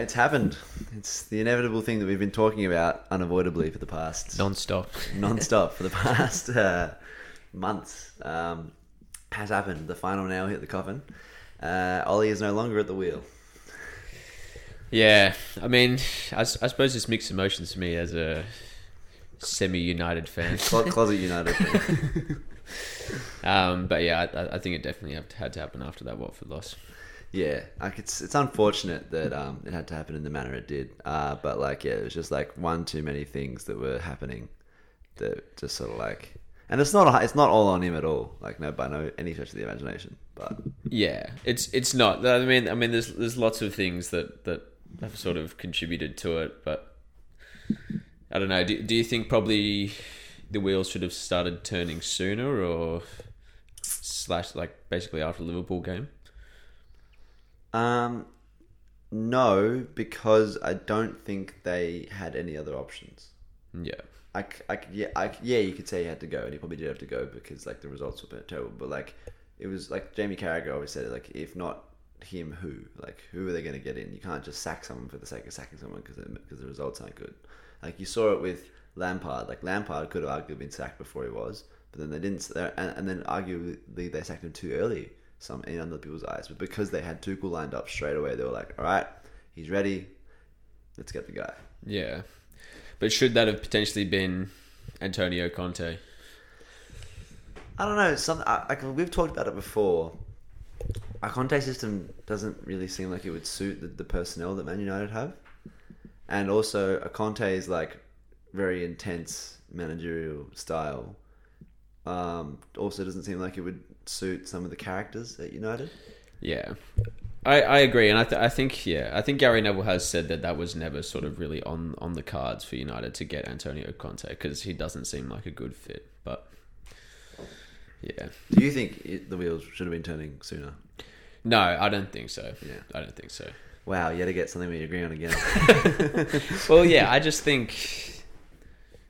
It's happened. It's the inevitable thing that we've been talking about unavoidably for the past non-stop. non-stop for the past uh, months. Um, has happened. The final nail hit the coffin. Uh, Ole is no longer at the wheel. Yeah, I mean, I suppose it's mixed emotions for me as a semi-United fan. Closet United. fan. Um, but yeah, I, I think it definitely had to happen after that Watford loss. Yeah, like it's it's unfortunate that um, it had to happen in the manner it did. Uh, but like, yeah, it was just like one too many things that were happening that just sort of like. And it's not it's not all on him at all. Like no, by no any stretch of the imagination. But Yeah, it's it's not. I mean, I mean, there's there's lots of things that that have sort of contributed to it, but I don't know. Do, do you think probably the wheels should have started turning sooner, or slash like basically after the Liverpool game? Um, no, because I don't think they had any other options. Yeah, I, I yeah, I, yeah, you could say he had to go, and he probably did have to go because like the results were terrible. But like, it was like Jamie Carragher always said, like if not him, who? Like, who are they going to get in? You can't just sack someone for the sake of sacking someone because because the results aren't good. Like you saw it with Lampard. Like Lampard could have arguably been sacked before he was, but then they didn't. And, and then arguably they sacked him too early. Some in other people's eyes, but because they had Tuchel lined up straight away, they were like, "All right, he's ready. Let's get the guy." yeah. But should that have potentially been Antonio Conte? I don't know. Some I- like we've talked about it before. Our Conte system doesn't really seem like it would suit the, the personnel that Man United have, and also a Conte is like very intense managerial style. Um, also, doesn't seem like it would suit some of the characters at United. Yeah, I, I agree, and I, th- I think yeah, I think Gary Neville has said that that was never sort of really on on the cards for United to get Antonio Conte because he doesn't seem like a good fit. But yeah, Do you think it, the wheels should have been turning sooner? no, I don't think so. Yeah. I don't think so. Wow, you had to get something we agree on again. Well, yeah, I just think.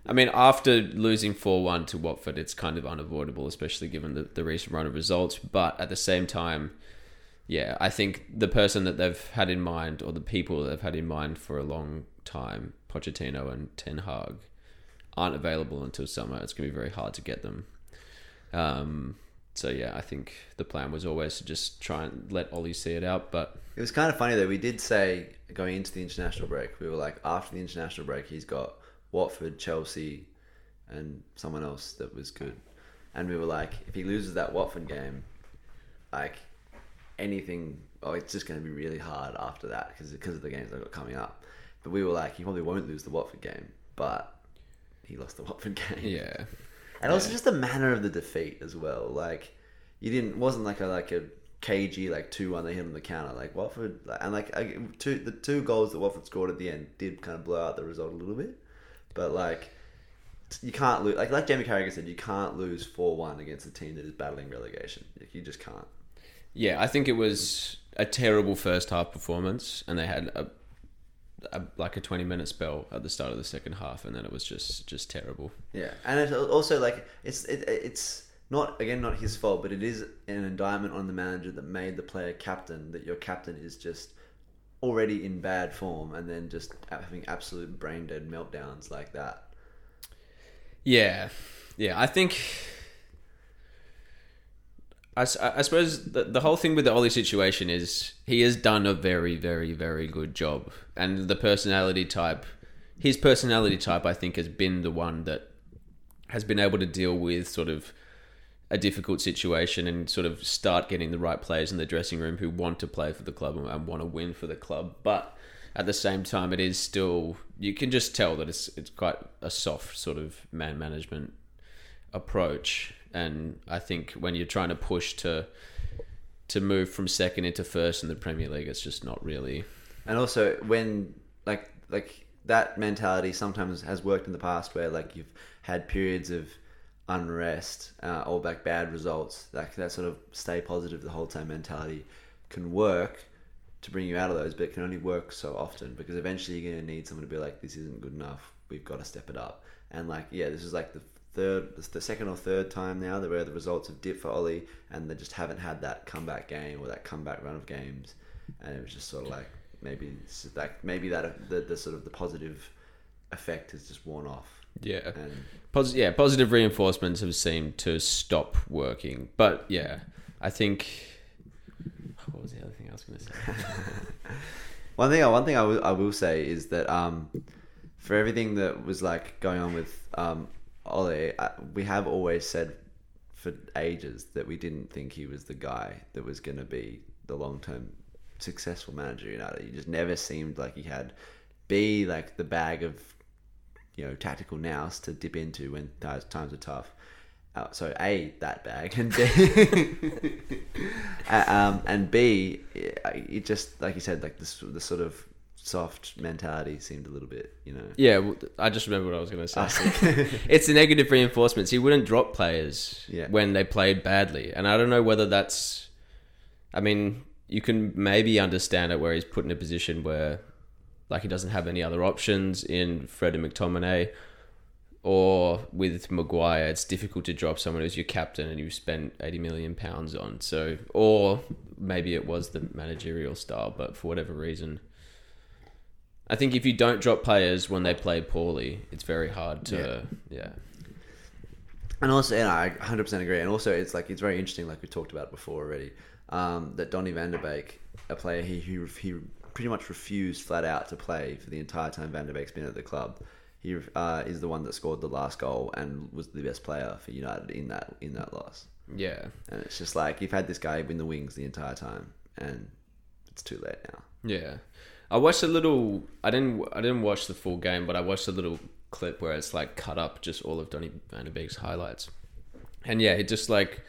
I mean, after losing 4 1 to Watford, it's kind of unavoidable, especially given the, the recent run of results. But at the same time, yeah, I think the person that they've had in mind, or the people they've had in mind for a long time, Pochettino and Ten Hag, aren't available until summer. It's going to be very hard to get them. Um, so, yeah, I think the plan was always to just try and let Ole see it out. But It was kind of funny though. We did say going into the international break, we were like, after the international break, he's got Watford, Chelsea, and someone else that was good. And we were like, if he loses that Watford game, like anything, oh, it's just going to be really hard after that because because of the games they've got coming up. But we were like, he probably won't lose the Watford game, but he lost the Watford game. yeah. And also just the manner of the defeat as well. Like you didn't wasn't like a like a KG like two one they hit on the counter like Watford and like two the two goals that Watford scored at the end did kind of blow out the result a little bit, but like you can't lose like like Jamie Carragher said you can't lose four one against a team that is battling relegation. You just can't. Yeah, I think it was a terrible first half performance, and they had a, a like a twenty minute spell at the start of the second half, and then it was just just terrible. Yeah, and it's also like it's it, it's not again not his fault, but it is an indictment on the manager that made the player captain. That your captain is just already in bad form, and then just having absolute brain dead meltdowns like that. Yeah, yeah, I think. I, I suppose the, the whole thing with the Ole situation is he has done a very, very, very good job. And the personality type, his personality type, I think, has been the one that has been able to deal with sort of a difficult situation and sort of start getting the right players in the dressing room who want to play for the club and- want to win for the club. But at the same time, it is still you can just tell that it's it's quite a soft sort of man management approach. And I think when you're trying to push to to move from second into first in the Premier League, it's just not really. And also when like like that mentality sometimes has worked in the past where like you've had periods of unrest uh, like bad results. Like that sort of stay positive the whole time mentality can work to bring you out of those, but it can only work so often because eventually you're gonna need someone to be like, this isn't good enough. We've got to step it up. And like, yeah, this is like the third, the second or third time now that where the results have dipped for Ole, and they just haven't had that comeback game or that comeback run of games. And it was just sort of like maybe like maybe that the, the sort of the positive effect has just worn off. Yeah. And Pos- yeah, positive reinforcements have seemed to stop working. But yeah, I think. What was the other thing I was going to say? One thing, one thing I will, I will say is that um, for everything that was like going on with um, Ole, uh, we have always said for ages that we didn't think he was the guy that was going to be the long term successful manager United. He just never seemed like he had be like the bag of you know tactical nous to dip into when times are tough. Uh, so a that bag and b Uh, um, and b it, it just like you said like this the sort of soft mentality seemed a little bit you know Yeah, well, I just remember what I was going to say. it's the negative reinforcements. He wouldn't drop players Yeah. when they played badly, and I don't know whether that's. I mean, you can maybe understand it where he's put in a position where, like, he doesn't have any other options in Fred and McTominay, or with Maguire, it's difficult to drop someone who's your captain and you've spent eighty million pounds on. So, or maybe it was the managerial style, but for whatever reason. I think if you don't drop players when they play poorly, it's very hard to yeah. And also, and I 100% agree. And also, it's like it's very interesting, like we talked about before already, um, that Donny Van der Beek, a player he, he he pretty much refused flat out to play for the entire time Van der Beek's been at the club. He uh, is the one that scored the last goal and was the best player for United in that in that loss. Yeah. And it's just like you've had this guy in the wings the entire time, and it's too late now. Yeah. I watched a little I didn't I didn't watch the full game, but I watched a little clip where it's like cut up just all of Donny Van der Beek's highlights. And yeah, he just like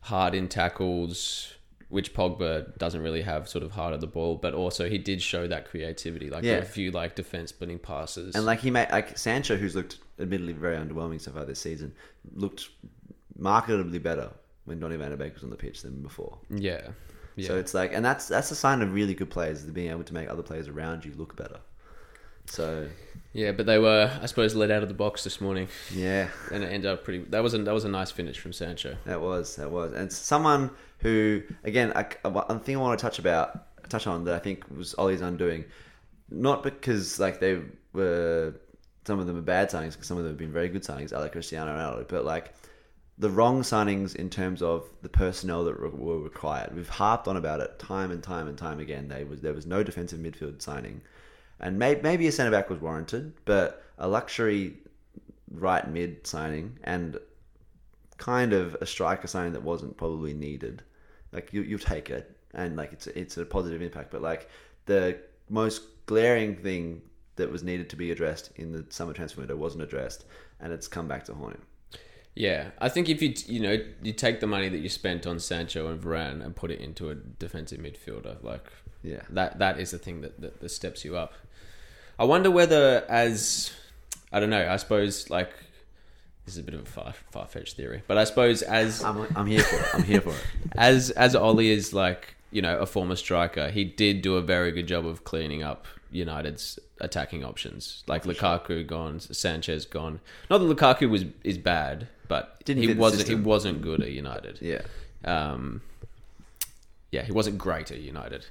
hard in tackles, which Pogba doesn't really have sort of heart at the ball, but also he did show that creativity. Like Yeah. a few like defense splitting passes. And like he made like Sancho, who's looked admittedly very underwhelming so far this season, looked markedly better when Donny Van der Beek was on the pitch than before. yeah. Yeah. So it's like, and that's that's a sign of really good players, being able to make other players around you look better. So yeah, but they were I suppose let out of the box this morning. yeah, And it ended up pretty that was a that was a nice finish from Sancho. that was that was, and someone who again, I, one thing I want to touch about touch on that I think was Ole's undoing, not because like they were some of them are bad signings, because some of them have been very good signings, like Cristiano Ronaldo, but like the wrong signings in terms of the personnel that re- were required. We've harped on about it time and time and time again. They was there was no defensive midfield signing, and may, maybe a centre back was warranted, but a luxury right mid signing and kind of a striker signing that wasn't probably needed. Like you you take it, and like it's it's a positive impact. But like the most glaring thing that was needed to be addressed in the summer transfer window wasn't addressed, and it's come back to haunt him. Yeah, I think if you you know you take the money that you spent on Sancho and Varane and put it into a defensive midfielder, like Yeah. that that is the thing that, that that steps you up. I wonder whether as I don't know. I suppose like this is a bit of a far far fetched theory, but I suppose as I'm, I'm here for it. I'm here for it. as as Ole is like you know a former striker, he did do a very good job of cleaning up United's attacking options. Like Lukaku gone, Sanchez gone. Not that Lukaku was is bad, but Didn't he wasn't he wasn't good at United. Yeah. Um, yeah, he wasn't great at United.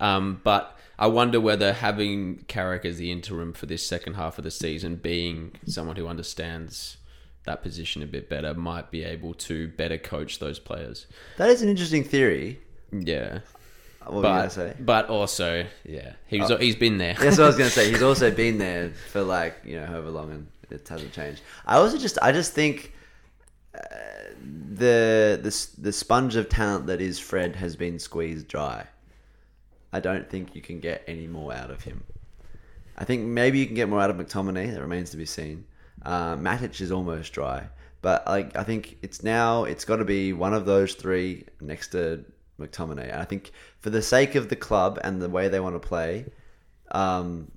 Um, but I wonder whether having Carrick as the interim for this second half of the season, being someone who understands that position a bit better, might be able to better coach those players. That is an interesting theory. Yeah, What but say? but also yeah, he's he's been there. That's what I was gonna say. He's also been there for like you know however long, and it hasn't changed. I also just I just think uh, the the the sponge of talent that is Fred has been squeezed dry. I don't think you can get any more out of him. I think maybe you can get more out of McTominay. That remains to be seen. Uh, Matic is almost dry, but like I think it's now it's got to be one of those three next to McTominay. And I think for the sake of the club and the way they want to play, um,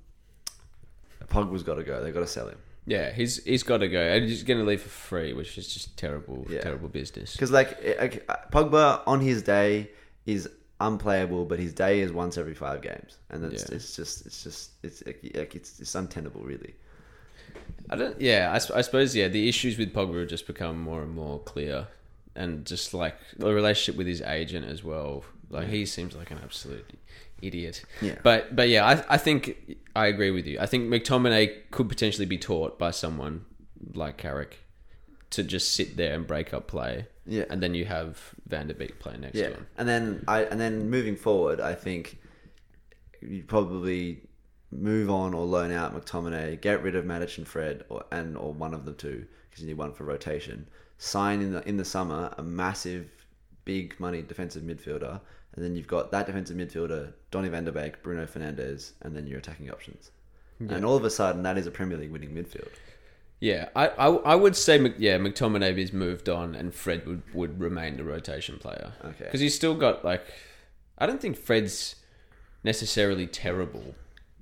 Pogba's got to go. They've got to sell him. Yeah, he's he's got to go, and he's going to leave for free, which is just terrible, Yeah. terrible business. Because like Pogba on his day is unplayable, but his day is once every five games, and it's, Yeah. it's just it's just it's it's it's untenable really. I don't. Yeah, I, I suppose. Yeah, the issues with Pogba have just become more and more clear, and just like the relationship with his agent as well. Like he seems like an absolute idiot. Yeah. But but yeah, I I think I agree with you. I think McTominay could potentially be taught by someone like Carrick to just sit there and break up play. Yeah. And then you have Van der Beek play next Yeah, to him. and then I and then moving forward, I think you probably move on or loan out McTominay, get rid of Matic and Fred, or and or one of the two because you need one for rotation. Sign in the in the summer a massive, big money defensive midfielder, and then you've got that defensive midfielder, Donny Van der Beek, Bruno Fernandes, and then your attacking options. And all of a sudden, that is a Premier League winning midfield. Yeah, I, I, I would say yeah McTominay is moved on and Fred would, would remain the rotation player. Okay. Because he's still got like, I don't think Fred's necessarily terrible,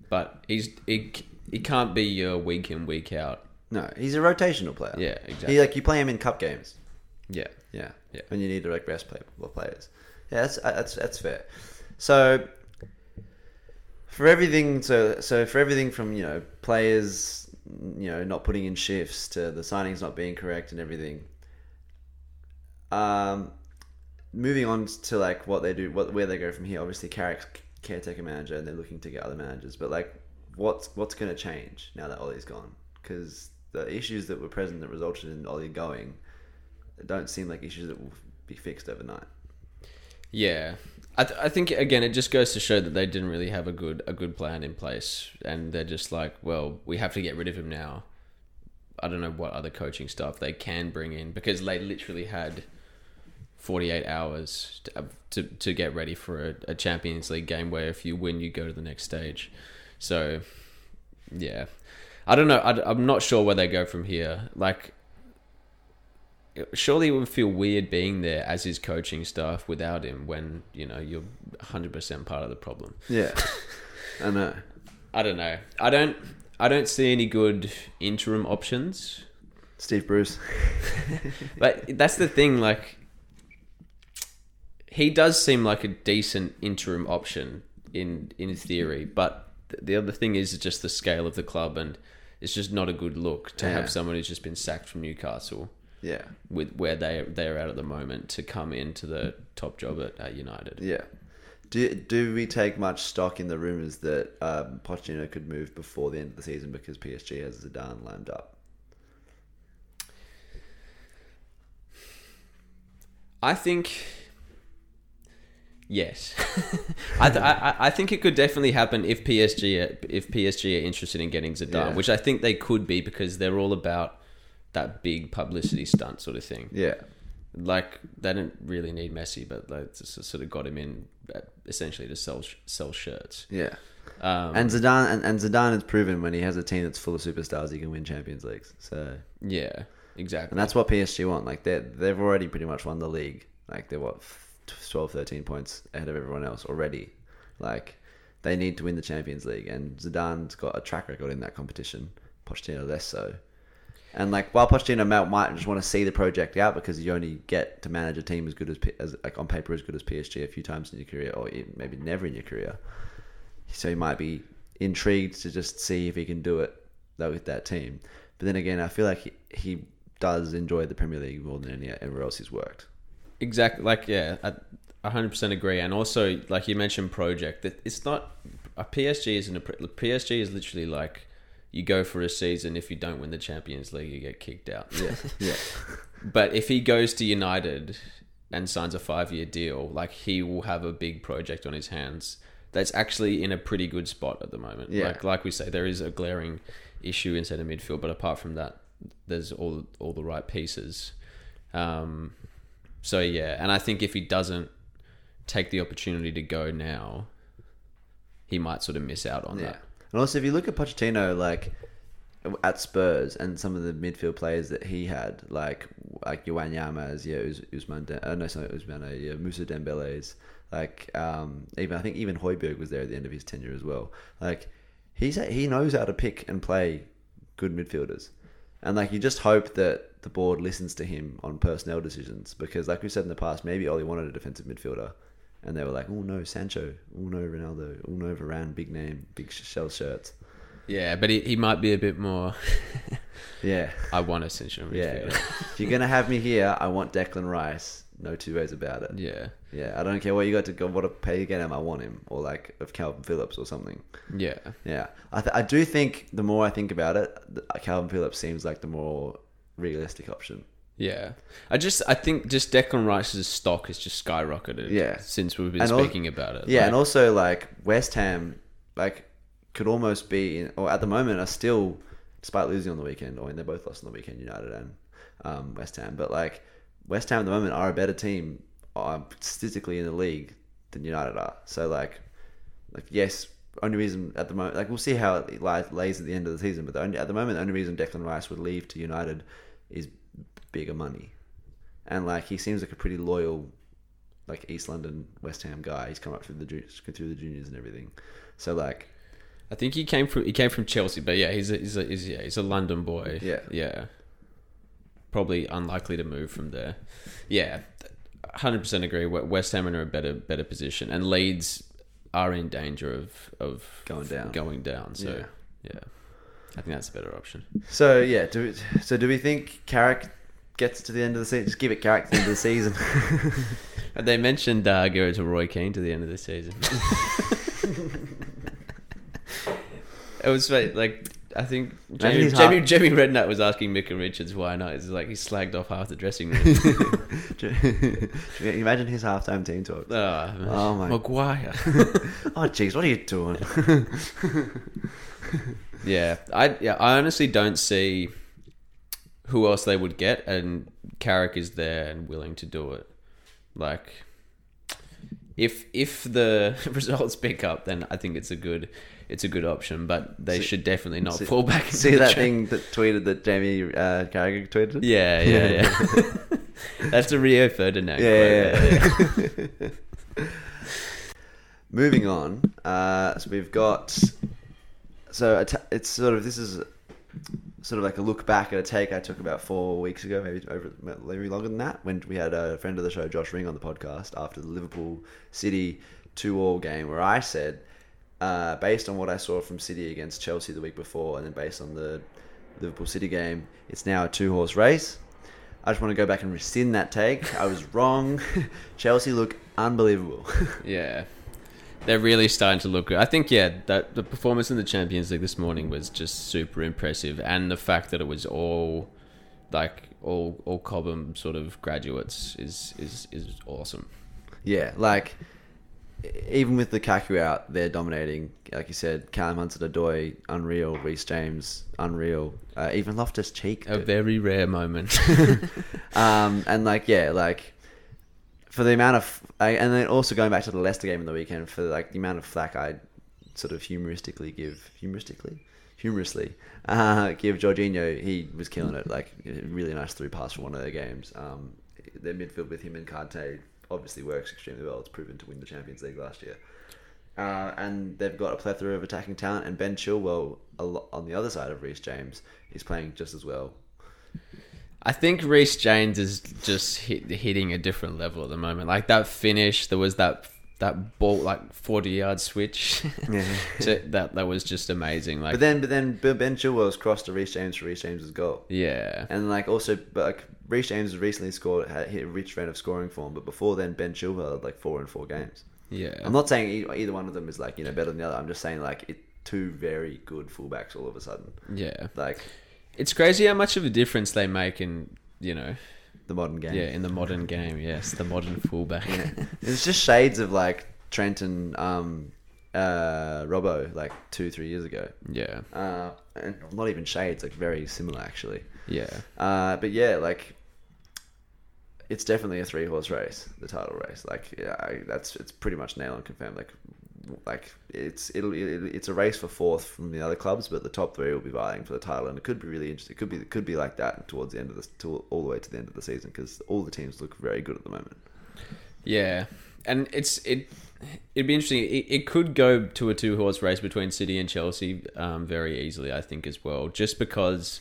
but he's he, he can't be your week in week out. No, he's a rotational player. Yeah, exactly. He like you play him in cup games. Yeah, Yeah, Yeah. When you need to like play players. Yeah, that's uh, that's that's fair. So for everything, so so for everything from you know players, you know not putting in shifts to the signings not being correct and everything. Um, moving on to like what they do, what where they go from here. Obviously, Carrick's caretaker manager, and they're looking to get other managers. But like, what's what's going to change now that Ole's gone? Because the issues that were present that resulted in Ole going don't seem like issues that will be fixed overnight. yeah. I, th- I think again it just goes to show that they didn't really have a good a good plan in place, and they're just like, well, we have to get rid of him now. I don't know what other coaching staff they can bring in because they literally had 48 hours to, uh, to, to get ready for a, a Champions League game where if you win, you go to the next stage. So, yeah. I don't know. I, am not sure where they go from here. Like, surely it would feel weird being there as his coaching staff without him when, you know, you're 100% part of the problem. Yeah, I know. I don't know. I don't. I don't see any good interim options. Steve Bruce. But that's the thing, like he does seem like a decent interim option in in theory, but the other thing is just the scale of the club, and it's just not a good look to Yeah. have someone who's just been sacked from Newcastle Yeah, with where they they're at at the moment to come into the top job at, at United. yeah. Do do we take much stock in the rumors that um, Pochettino could move before the end of the season because PSG has Zidane lined up? I think yes. I, th- I I think it could definitely happen if PSG are, if PSG are interested in getting Zidane, Yeah. which I think they could be because they're all about that big publicity stunt sort of thing. Yeah, Like they don't really need Messi, but they just sort of got him in uh, essentially to sell sell shirts. yeah. Um, And Zidane and, and Zidane has proven when he has a team that's full of superstars, he can win Champions Leagues. So yeah, exactly. And that's what PSG want. Like they they've already pretty much won the league. Like they're what 12, 13 points ahead of everyone else already. Like they need to win the Champions League, and Zidane's got a track record in that competition. Pochettino less so. And like while Pochettino might, just want to see the project out because you only get to manage a team as good as, as like on paper as good as PSG a few times in your career, or maybe never in your career. So he might be intrigued to just see if he can do it though with that team. But then again, I feel like he, he does enjoy the Premier League more than any anywhere else he's worked. Exactly. Like, yeah, I 100% agree. And also, like you mentioned, project that it's not a PSG isn't a PSG is literally like you go for a season. If you don't win the Champions League, you get kicked out. Yeah, yeah, But if he goes to United and signs a five year deal, like he will have a big project on his hands. That's actually in a pretty good spot at the moment. Yeah. Like, like we say, there is a glaring issue in centre midfield, but apart from that, there's all all the right pieces. Um, so yeah, and I think if he doesn't take the opportunity to go now, he might sort of miss out on yeah. that. And also, if you look at Pochettino, like at Spurs and some of the midfield players that he had, like like Wanyamas, yeah, Usman, De- uh, no, sorry, Usman, uh, yeah, Musa Dembele's, like um, even I think even Højbjerg was there at the end of his tenure as well. Like he's he knows how to pick and play good midfielders, and like you just hope that the board listens to him on personnel decisions because, like we said in the past, maybe Ole wanted a defensive midfielder, and they were like, oh no, Sancho, oh no, Ronaldo, oh no, Varane, big name, big shell shirts. Yeah, but he, he might be a bit more. Yeah, I want a central yeah. if you're gonna have me here, I want Declan Rice. No two ways about it. Yeah, Yeah, I don't care what you got to go, what to pay to get him. I want him, or like of Kalvin Phillips or something. yeah, Yeah, I, th- I do think the more I think about it, Kalvin Phillips seems like the more realistic option. Yeah. I just I think just Declan Rice's stock has just skyrocketed. Yeah. since we've been And al- speaking about it. Yeah, Like, and also like West Ham, like could almost be, in, or at the moment are still, despite losing on the weekend. I mean, they both lost on the weekend, United and um, West Ham. But like West Ham at the moment are a better team uh, statistically in the league than United are. So like, like yes, only reason at the moment, like we'll see how it lies, lays at the end of the season. But the only, at the moment, the only reason Declan Rice would leave to United is bigger money, and like he seems like a pretty loyal like East London West Ham guy. He's come up through the through the juniors and everything. So like, I think he came from he came from Chelsea, but yeah, he's a, he's a, he's, yeah, he's a London boy. Yeah. yeah. Probably unlikely to move from there. Yeah, hundred percent agree. West Ham are in a better better position, and Leeds are in danger of of Going down. Going down. So Yeah. yeah, I think that's a better option. so yeah. Do so. Do we think Carrick gets to the end of the season? Just give it Carrick to the end of the season. They mentioned uh, Garrett to Roy Keane to the end of the season. it was like, like I think Jamie, Jamie, Jamie Redknapp was asking Micah Richards why not. It's like he slagged off half the dressing room. Imagine his halftime team talk. oh, Oh, my- Maguire. Oh jeez, what are you doing? yeah, I yeah I honestly don't see who else they would get, and Carrick is there and willing to do it. Like, if if the results pick up, then I think it's a good it's a good option. But they See- should definitely not see- fall back. See that trap. thing that tweeted that Jamie uh, Carragher tweeted? Yeah, yeah, yeah. That's a Rio Ferdinand. Yeah, quote. yeah, yeah. Moving on, uh, so we've got so it's sort of this is sort of like a look back at a take I took about four weeks ago, maybe over maybe longer than that, when we had a friend of the show, Josh Ring, on the podcast after the Liverpool City two all game, where I said, uh, based on what I saw from City against Chelsea the week before, and then based on the Liverpool City game, it's now a two horse race. I just want to go back and rescind that take. I was wrong. Chelsea look unbelievable. Yeah. They're really starting to look good. I think, yeah, that the performance in the Champions League this morning was just super impressive, and the fact that it was all like all all Cobham sort of graduates is is is awesome. yeah, like even with Lukaku out, they're dominating. Like you said, Callum Hudson-Odoi, unreal. Reece James, unreal. Uh, even Loftus Cheek. A very rare moment. um, and like yeah, like for the amount of, I, and then also going back to the Leicester game in the weekend for like the amount of flack I sort of humoristically give, humoristically, humorously uh, give Jorginho. He was killing it. Like really nice through pass for one of their games. Um, their midfield with him and Kante obviously works extremely well. It's proven to win the Champions League last year. Uh, and they've got a plethora of attacking talent, and Ben Chilwell on the other side of Reece James is playing just as well. I think Reece James is just hit, hitting a different level at the moment. Like that finish, there was that that ball like forty yard switch. Yeah. that that was just amazing. Like But then, but then Ben Chilwell's crossed to Reece James for Reece James's goal, yeah, and like also, but like Reece James has recently scored had hit a rich trend of scoring form, but before then Ben Chilwell had like four in four games. yeah. I'm not saying either one of them is like you know better than the other. I'm just saying like it, two very good fullbacks all of a sudden. yeah. Like It's crazy how much of a difference they make in you know the modern game. yeah in the modern game. Yes, the modern fullback. Yeah. It's just shades of like Trent and um, uh, Robbo like two three years ago. yeah, Uh, and not even shades, like very similar actually. yeah, Uh, but yeah, like it's definitely a three horse race, the title race. Like yeah, I, that's it's pretty much nail and confirmed. Like like it's it'll it's a race for fourth from the other clubs, but the top three will be vying for the title, and it could be really interesting. It could be it could be like that towards the end of the to, all the way to the end of the season because all the teams look very good at the moment. yeah. and it's it. It'd be interesting. It, it could go to a two horse race between City and Chelsea um, very easily. I think as well, just because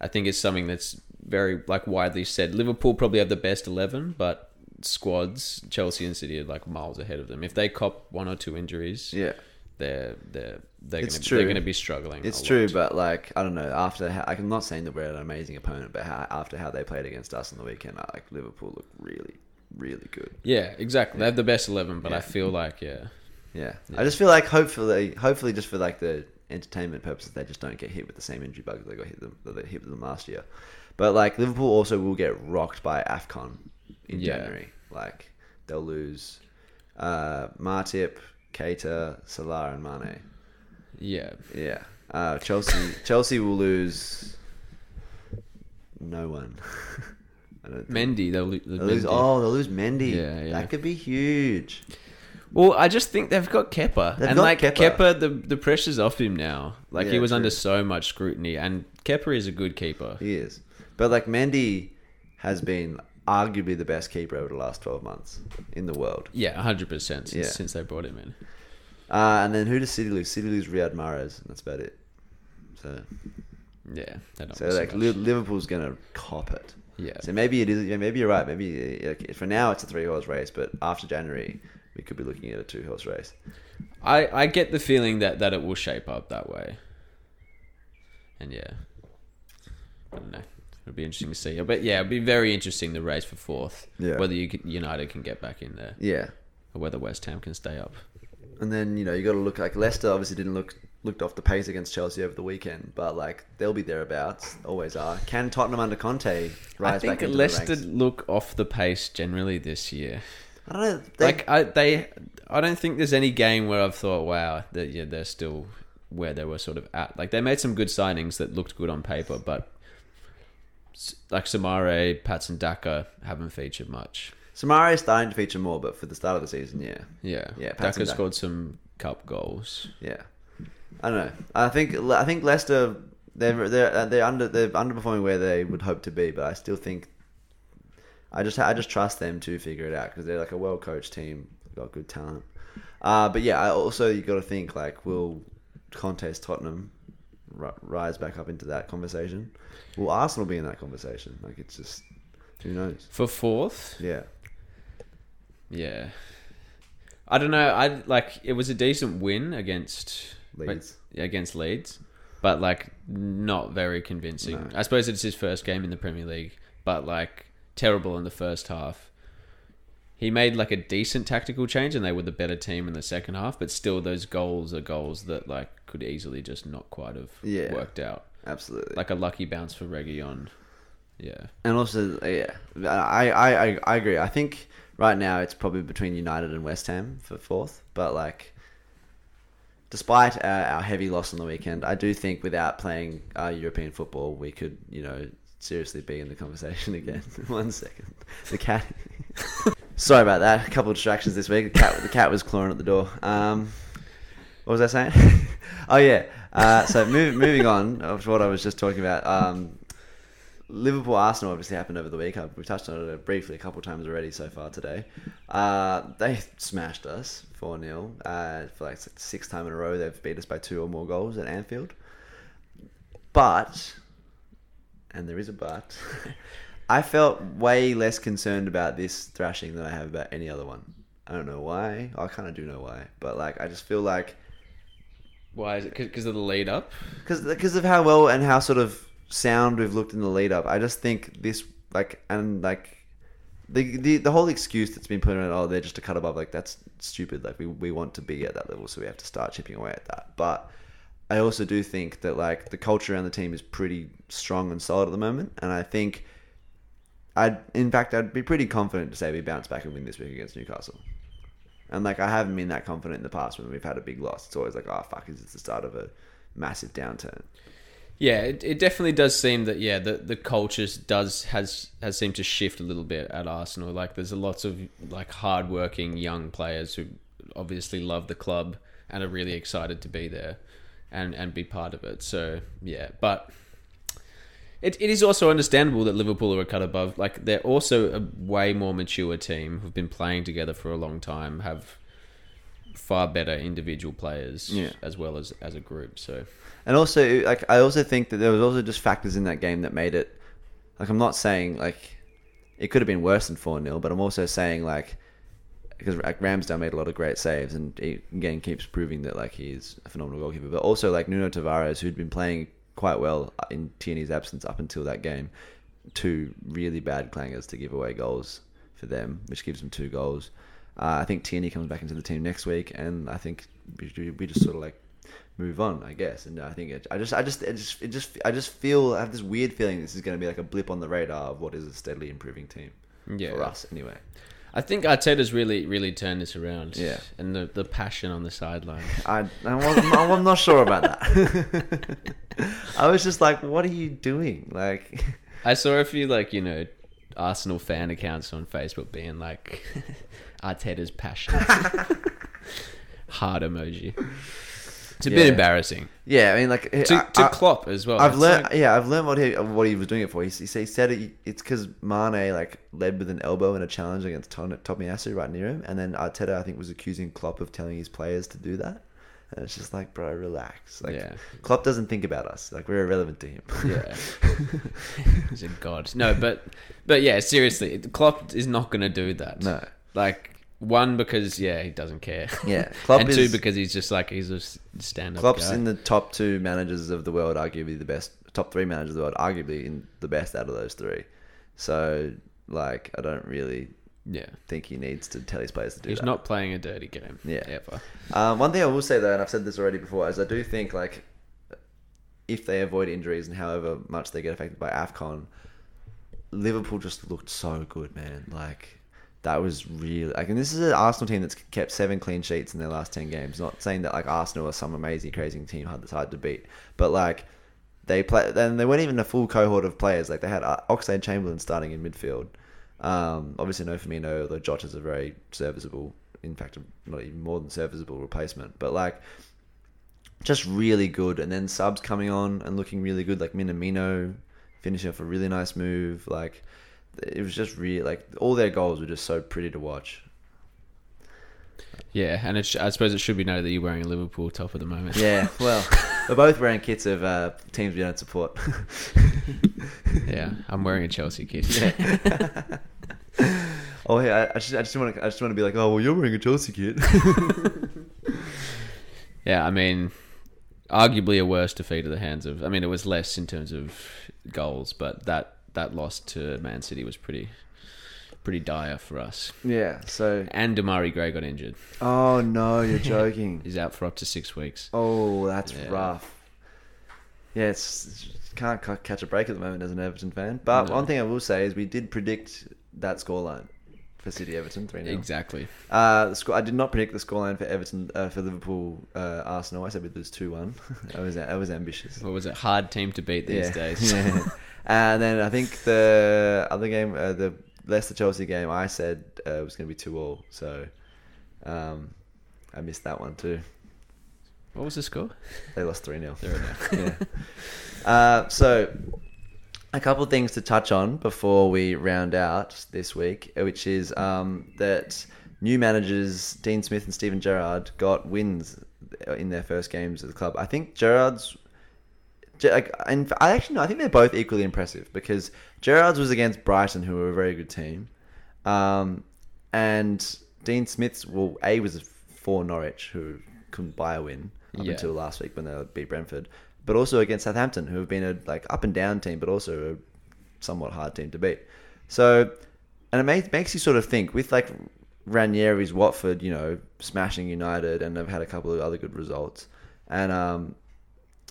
I think it's something that's very like widely said. Liverpool probably have the best eleven, but squads Chelsea and City are like miles ahead of them. If they cop one or two injuries, Yeah. they're they're they're It's gonna, true. they're going to be struggling. It's true, lot. but like I don't know. After how, I'm not saying that we're an amazing opponent, but how, after how they played against us on the weekend, I, like Liverpool look really, really good. yeah, exactly. They have the best eleven, but Yeah. I feel like yeah, Yeah. I just feel like hopefully, hopefully, just for like the entertainment purposes, they just don't get hit with the same injury bug that they got hit them that they hit with them last year. But like Liverpool also will get rocked by Afcon in Yeah. January. Like they'll lose uh, Matip, Keita, Salah, and Mane. yeah. Yeah. Uh, Chelsea Chelsea will lose no one. I don't. Mendy, they'll, lo- They'll lose, oh, they'll lose Mendy. Yeah, yeah. That could be huge. Well, I just think they've got Kepa, They've and got like Kepa. Kepa, the the pressure's off him now. Like he Yeah, was under so much scrutiny, and Kepa is a good keeper. He is. But like Mendy has been arguably the best keeper over the last 12 months in the world. Yeah, hundred percent since Yeah. since they brought him in. Uh, and then who does City lose? City lose Riyad Mahrez, and that's about it. So, Yeah, so like. Li- Liverpool's gonna cop it. yeah, So maybe it is. Yeah, maybe you're right. Maybe like, for now it's a three horse race, but after January we could be looking at a two horse race. I I get the feeling that that it will shape up that way. And yeah, I don't know. It'll be interesting to see. But yeah, it'll be very interesting the race for fourth. Yeah. Whether you can, United can get back in there, Yeah. or whether West Ham can stay up. And then you know you got to look like Leicester obviously didn't look looked off the pace against Chelsea over the weekend, but like they'll be thereabouts, always are. Can Tottenham under Conte rise I think back Leicester look off the pace generally this year. I don't know. They, like I they I don't think there's any game where I've thought, wow, that yeah, they're still where they were sort of at. Like they made some good signings that looked good on paper, but like Soumaré, Patson Daka haven't featured much. Soumaré is starting to feature more, but for the start of the season, yeah, Yeah, Yeah, Patson Daka scored some cup goals. yeah. I don't know. I think I think Leicester they're they're they're under they're underperforming where they would hope to be, but I still think I just I just trust them to figure it out because they're like a well coached team, they've got good talent. Uh, but yeah, I also you got to think like will Conte's Tottenham rise back up into that conversation? Will Arsenal be in that conversation? Like it's just who knows? For fourth, Yeah, yeah. I don't know. I like it was a decent win against Leeds. against Leeds, but like not very convincing. No. I suppose it's his first game in the Premier League, but like terrible in the first half. He made like a decent tactical change, and they were the better team in the second half. But still, those goals are goals that like could easily just not quite have Yeah. worked out. absolutely. Like a lucky bounce for Reguilon. Yeah, And also, yeah, I, I, I, I agree. I think right now it's probably between United and West Ham for fourth. But like, despite our, our heavy loss on the weekend, I do think without playing uh, European football, we could, you know, seriously be in the conversation again. One second, the cat. Sorry about that. A couple of distractions this week. The cat, the cat was clawing at the door. Um, what was I saying? oh yeah. Uh, so move, moving on of what I was just talking about. Um, Liverpool Arsenal obviously happened over the week. We've touched on it briefly a couple of times already so far today. Uh, they smashed us 4 0. Uh, for like sixth time in a row, they've beat us by two or more goals at Anfield. But, and there is a but, I felt way less concerned about this thrashing than I have about any other one. I don't know why. I kind of do know why. But like, I just feel like why is it? Because of the lead up. because of how well and how sort of sound we've looked in the lead up. I just think this like and like the the, the whole excuse that's been put on oh they're just a cut above like that's stupid. Like we we want to be at that level, so we have to start chipping away at that. But I also do think that like the culture around the team is pretty strong and solid at the moment, and I think. I'd, in fact, I'd be pretty confident to say we bounce back and win this week against Newcastle. And like I haven't been that confident in the past when we've had a big loss. It's always like, oh fuck, is this the start of a massive downturn? Yeah, it, it definitely does seem that yeah, the the culture does has has seemed to shift a little bit at Arsenal. Like there's lots of like hardworking young players who obviously love the club and are really excited to be there and and be part of it. So yeah, but It, it is also understandable that Liverpool are a cut above. Like they're also a way more mature team who've been playing together for a long time, have far better individual players Yeah. as well as as a group. So And also, like, I also think that there was also just factors in that game that made it. Like, I'm not saying like it could have been worse than four 0 but I'm also saying like because like, Ramsdale made a lot of great saves and he again keeps proving that like he's a phenomenal goalkeeper. But also like Nuno Tavares, who'd been playing quite well in Tierney's absence up until that game, two really bad clangers to give away goals for them, which gives them two goals. Uh, I think Tierney comes back into the team next week, and I think we, we just sort of like move on, I guess. And I think it, I just, I just, it just, it just, I just feel, I have this weird feeling this is going to be like a blip on the radar of what is a steadily improving team yeah, for us, anyway. I think Arteta's really really turned this around. Yeah. and the the passion on the sideline. I, I'm, I'm not sure about that. I was just like, what are you doing? Like, I saw a few like you know Arsenal fan accounts on Facebook being like Arteta's passion. Heart emoji. It's a bit embarrassing yeah, I mean, like, to, I, to I- Klopp as well. I've learned, like- yeah, I've learned what he what he was doing it for. He, he, said- he said it, it's because Mane like led with an elbow in a challenge against Tom- Tomiyasu right near him, and then Arteta I think was accusing Klopp of telling his players to do that, and it's just like, bro, relax. Like, Yeah. Klopp doesn't think about us. Like, we're irrelevant to him. Yeah. He's a god. No, but but yeah, seriously, Klopp is not going to do that. No. Like one because yeah, he doesn't care. Yeah, Klopp and two is- because he's just like he's a stand-up Klopp's guy. in the top two managers of the world, arguably the best. Top three managers of the world, arguably in the best out of those three. So, like, I don't really yeah. think he needs to tell his players to do that. He's that. not playing a dirty game. Yeah. Ever. Um, one thing I will say though, and I've said this already before, is I do think like if they avoid injuries and however much they get affected by Afcon, Liverpool just looked so good, man. Like that was really like, and this is an Arsenal team that's kept seven clean sheets in their last ten games. Not saying that like Arsenal are some amazing, crazy team hard to beat, but like they play, then they weren't even a full cohort of players. Like they had uh, Oxlade Chamberlain starting in midfield. Um, obviously, no Firmino, although Jota's a very serviceable, in fact, not even more than serviceable replacement. But like, just really good. And then subs coming on and looking really good, like Minamino finishing off a really nice move. Like, it was just really like all their goals were just so pretty to watch. Yeah, and it sh- I suppose it should be noted that you're wearing a Liverpool top at the moment. Yeah, well, we're both wearing kits of uh, teams we don't support. yeah. I'm wearing a Chelsea kit. oh, yeah, I, I just, I just want to, I just want to be like, oh, well, you're wearing a Chelsea kit. Yeah, I mean, arguably a worse defeat at the hands of. I mean, it was less in terms of goals, but that that loss to Man City was pretty pretty dire for us. yeah. So, And Demarai Gray got injured. oh no, you're joking. He's out for up to six weeks. Oh, that's Yeah. rough. Yeah, it's, can't catch a break at the moment as an Everton fan. But No. one thing I will say is we did predict that scoreline for City Everton three 0 Exactly. Uh, the score, I did not predict the scoreline for Everton uh, for Liverpool uh, Arsenal. I said we'd lose two one. I was I was ambitious. What was it? Hard team to beat these yeah. days. Yeah. and then I think the other game, uh, the Leicester Chelsea game, I said uh, was going to be two all. So um, I missed that one too. What was the score? They lost three 0 There we go. yeah. Uh, so, a couple of things to touch on before we round out this week, which is um, that new managers Dean Smith and Steven Gerrard got wins in their first games at the club. I think Gerrard's. And I actually no, I think they're both equally impressive because Gerrard's was against Brighton, who were a very good team, um, and Dean Smith's well, a was for Norwich, who couldn't buy a win up Yeah. until last week when they beat Brentford, but also against Southampton, who have been a like up and down team, but also a somewhat hard team to beat. So, and it makes you sort of think with like Ranieri's Watford, you know, smashing United, and they've had a couple of other good results, and um,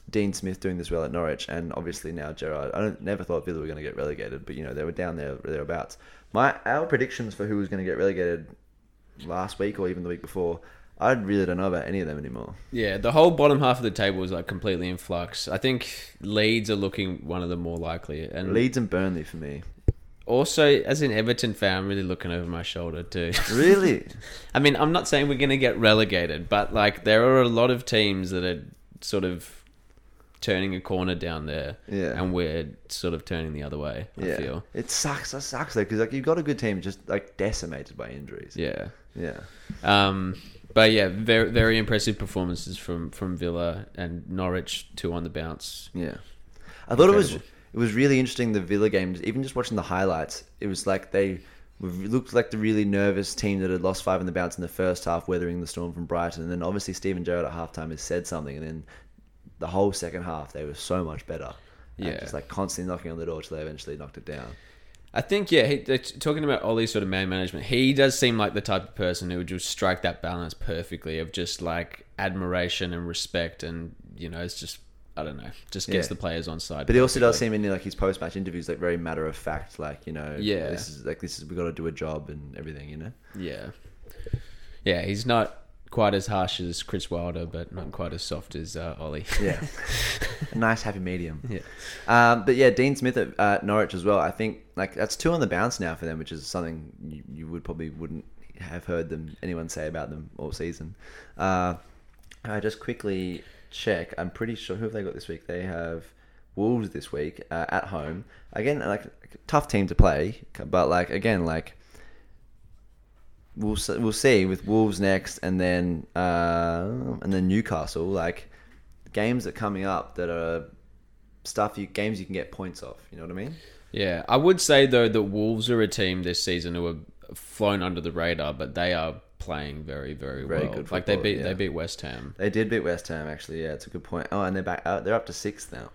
Dean Smith doing this well at Norwich, and obviously now Gerrard. I don't, never thought Villa were going to get relegated, but you know they were down there thereabouts. My our predictions for who was going to get relegated last week or even the week before, I really don't know about any of them anymore. Yeah, the whole bottom half of the table is like completely in flux. I think Leeds are looking one of the more likely, and Leeds and Burnley for me. also as an Everton fan, I'm really looking over my shoulder too. Really? I mean, I'm not saying we're going to get relegated, but like there are a lot of teams that are sort of turning a corner down there, Yeah. and we're sort of turning the other way. I yeah, feel, it sucks. It sucks though because like you've got a good team just like decimated by injuries. yeah. yeah, Um, but yeah, very very impressive performances from from Villa and Norwich, two on the bounce. yeah. I thought it was it was really interesting the Villa games. Even just watching the highlights, it was like they looked like the really nervous team that had lost five in the bounce in the first half, weathering the storm from Brighton. And then obviously Steven Gerrard at halftime has said something, and then the whole second half they were so much better. Yeah. just like constantly knocking on the door till they eventually knocked it down. I think yeah, he, talking about Ole's sort of man management. He does seem like the type of person who would just strike that balance perfectly of just like admiration and respect, and you know, it's just I don't know, just gets Yeah. the players on side. But he also does seem in like his post match interviews like very matter of fact, like you know, Yeah. this is like this is we got to do a job and everything, you know. yeah, yeah. He's not quite as harsh as Chris Wilder, but not quite as soft as uh, Ole. Yeah, nice happy medium. Yeah. Um, but yeah, Dean Smith at uh, Norwich as well. I think like that's two on the bounce now for them, which is something you, you would probably wouldn't have heard them anyone say about them all season. Uh, I just quickly check. I'm pretty sure who have they got this week? They have Wolves this week uh, at home. Again, like tough team to play, but like again, like we'll we'll see with Wolves next, and then uh, and then Newcastle. Like games that are coming up that are stuff you games you can get points off. You know what I mean? Yeah, I would say though that Wolves are a team this season who have flown under the radar, but they are playing very, very, Very well. good like they beat yeah. they beat West Ham. They did beat West Ham actually. Yeah, it's a good point. Oh, and they're back. Uh, they're up to sixth now.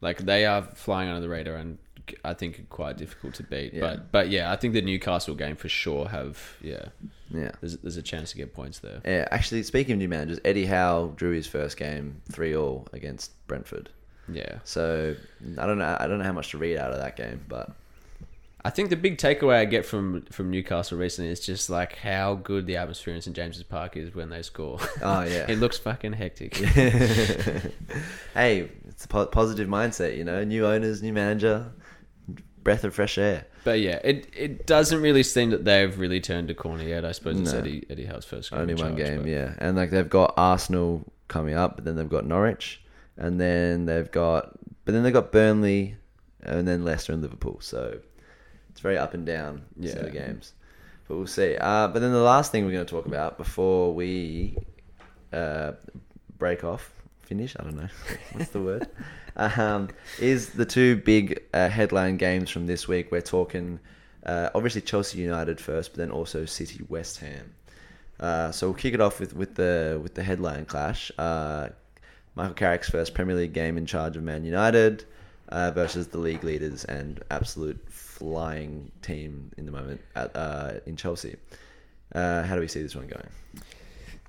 Like they are flying under the radar, and I think quite difficult to beat. Yeah. But but yeah, I think the Newcastle game for sure have yeah. Yeah. There's there's a chance to get points there. Yeah, actually, speaking of new managers, Eddie Howe drew his first game three all against Brentford. Yeah, So I don't know. I don't know how much to read out of that game, but I think the big takeaway I get from from Newcastle recently is just like how good the atmosphere in St James's Park is when they score. Oh, yeah. it looks fucking hectic. hey, it's a po- positive mindset. You know, new owners, new manager, breath of fresh air. But yeah, it it doesn't really seem that they've really turned a corner yet. I suppose it's No. Eddie Eddie Howe's first game Only in one charge, game, but- yeah. And like they've got Arsenal coming up, but then they've got Norwich, and then they've got, but then they've got Burnley, and then Leicester and Liverpool. So it's very up and down set of Yeah. games. But we'll see. Uh, but then the last thing we're going to talk about before we uh, break off, finish, I don't know, what's the word, um, is the two big uh, headline games from this week. We're talking uh, obviously Chelsea United first, but then also City West Ham. Uh, so we'll kick it off with, with the with the headline clash. Uh, Michael Carrick's first Premier League game in charge of Man United uh, versus the league leaders and absolute flying team in the moment at uh, in Chelsea. How do we see this one going?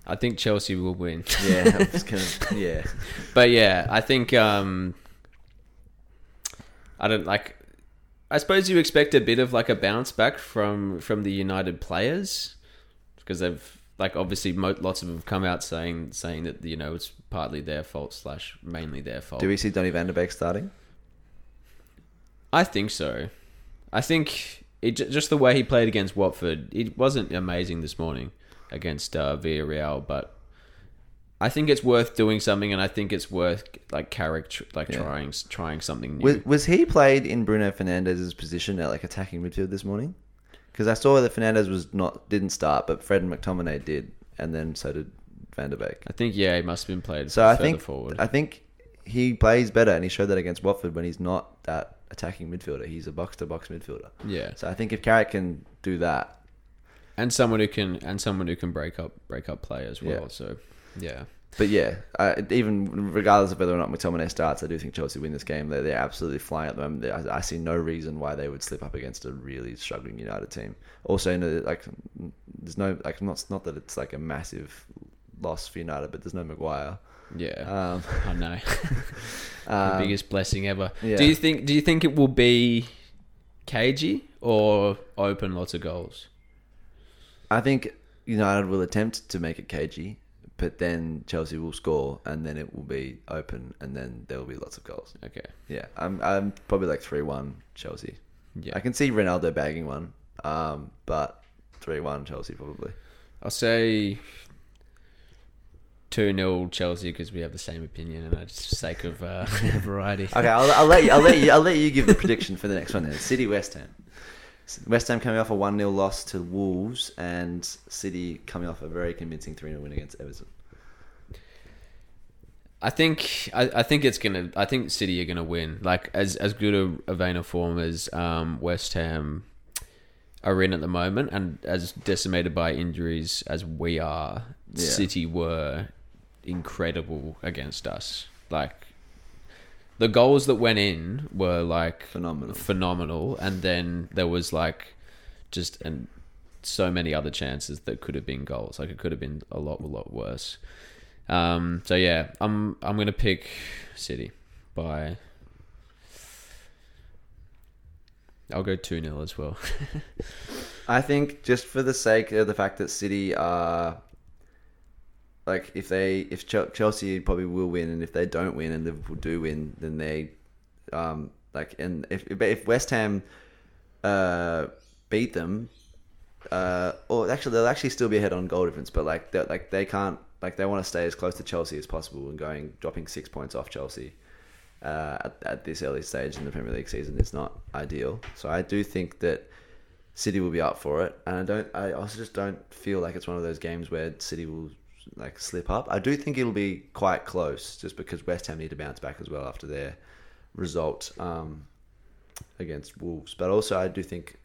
I think Chelsea will win. Yeah, I'm just gonna, yeah, but yeah, I think um, I don't like. I suppose you expect a bit of like a bounce back from from the United players because they've like obviously mo- lots of them have come out saying saying that you know it's partly their fault slash mainly their fault. Do we see Donny van Beek starting? I think so. I think it just the way he played against Watford. It wasn't amazing this morning against uh, Villarreal, but I think it's worth doing something, and I think it's worth like Carrick like Yeah. trying trying something new. Was, was he played in Bruno Fernandes's position at like attacking midfield this morning? Because I saw that Fernandez was not didn't start, but Fred and McTominay did, and then so did Van der Beek. I think yeah, he must have been played. So I think forward. I think he plays better, and he showed that against Watford when he's not that attacking midfielder. He's a box to box midfielder. yeah, So I think if Carrick can do that, and someone who can and someone who can break up break up play as well. Yeah. So yeah, but yeah, I, even regardless of whether or not McTominay starts, I do think Chelsea win this game. They're, they're absolutely flying at the moment. I, I see no reason why they would slip up against a really struggling United team. Also, you know, like there's no like not not that it's like a massive loss for United, but there's no Maguire. yeah. Um, I know. the um, biggest blessing ever. yeah. Do you think? Do you think it will be cagey or open lots of goals? I think United will attempt to make it cagey, but then Chelsea will score, and then it will be open, and then there will be lots of goals. Okay. Yeah, I'm I'm probably like three one Chelsea. Yeah. I can see Ronaldo bagging one, um, but three one Chelsea probably. I'll say two 0 Chelsea because we have the same opinion, and it's just sake of uh, variety. Okay, I'll, I'll let you. I'll let you. I'll let you give the prediction for the next one. Then City West Ham. West Ham coming off a one 0 loss to Wolves, and City coming off a very convincing three 0 win against Everton. I think I, I think it's gonna. I think City are gonna win. Like as as good a, a vein of form as um, West Ham are in at the moment, and as decimated by injuries as we are, Yeah. City were incredible against us. Like the goals that went in were like Phenomenal. phenomenal, and then there was like just and so many other chances that could have been goals. Like it could have been a lot, a lot worse. Um, so yeah, I'm I'm gonna pick City by. I'll go two 0 as well. I think just for the sake of the fact that City are like if they if Chelsea probably will win and if they don't win and Liverpool do win then they um like and if if West Ham uh beat them uh or actually they'll actually still be ahead on goal difference but like they like they can't like they want to stay as close to Chelsea as possible and going dropping 6 points off Chelsea uh, at, at this early stage in the Premier League season is not ideal. So I do think that City will be up for it, and I don't. I also just don't feel like it's one of those games where City will like slip up. I do think it'll be quite close, just because West Ham need to bounce back as well after their result um, against Wolves. But also, I do think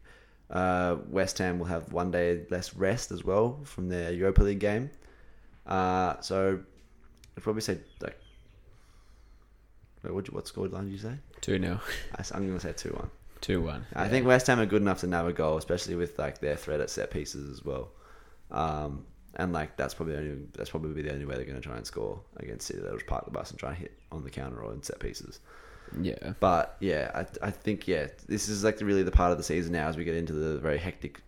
uh, West Ham will have one day less rest as well from their Europa League game. Uh, so I'd probably say like. What, what score line did you say? Two 0 I, am going to say two one. two one. I think West Ham are good enough to nab a goal, especially with like their threat at set pieces as well. Um, and like that's probably the only that's probably the only way they're going to try and score against City. They'll just park the bus and try and hit on the counter or in set pieces. Yeah. But yeah, I, I think yeah, this is like really the part of the season now as we get into the very hectic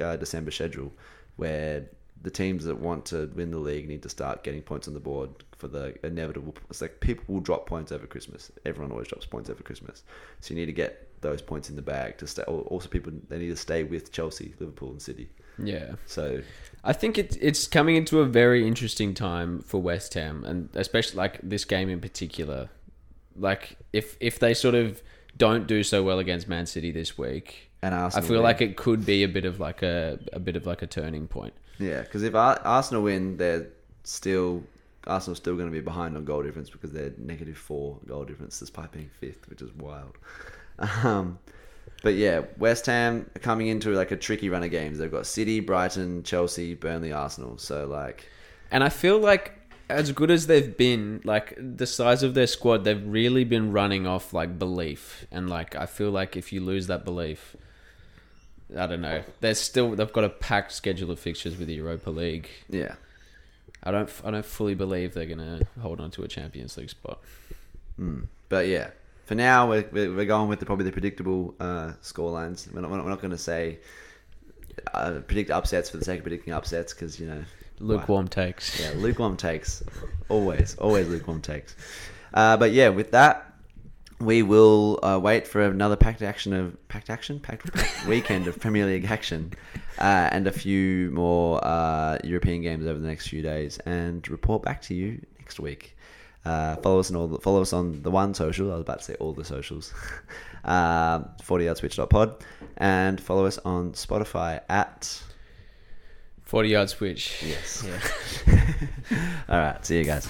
uh, December schedule, where the teams that want to win the league need to start getting points on the board for the inevitable. It's like people will drop points over Christmas. Everyone always drops points over Christmas, so you need to get those points in the bag to stay. Also, people they need to stay with Chelsea, Liverpool, and City. Yeah. So I think it, it's coming into a very interesting time for West Ham, and especially like this game in particular. Like if if they sort of don't do so well against Man City this week, and I feel win. like it could be a bit of like a a bit of like a turning point. Yeah, because if Ar- Arsenal win, they're still Arsenal's still going to be behind on goal difference because they're negative four goal difference despite being fifth, which is wild. Um, but yeah, West Ham are coming into like a tricky run of games. They've got City, Brighton, Chelsea, Burnley, Arsenal. So like, And I feel like as good as they've been, like the size of their squad, they've really been running off like belief. And like I feel like if you lose that belief, I don't know. They're still they've got a packed schedule of fixtures with the Europa League. yeah, I don't I don't fully believe they're gonna hold on to a Champions League spot. Mm. But yeah, for now we're, we're going with the, probably the predictable uh, score lines. We're not, we're not, going to say uh, predict upsets for the sake of predicting upsets because you know Lukewarm takes. Yeah, lukewarm takes. Always, always lukewarm takes. Uh, but yeah, with that, we will uh, wait for another packed action of packed action, packed, packed weekend of Premier League action, uh, and a few more uh, European games over the next few days, and report back to you next week. Uh, follow us on all the, follow us on the one social. I was about to say all the socials. um, 40yardswitch.pod and follow us on Spotify at Forty yard switch. yes. Yeah. all right, see you guys.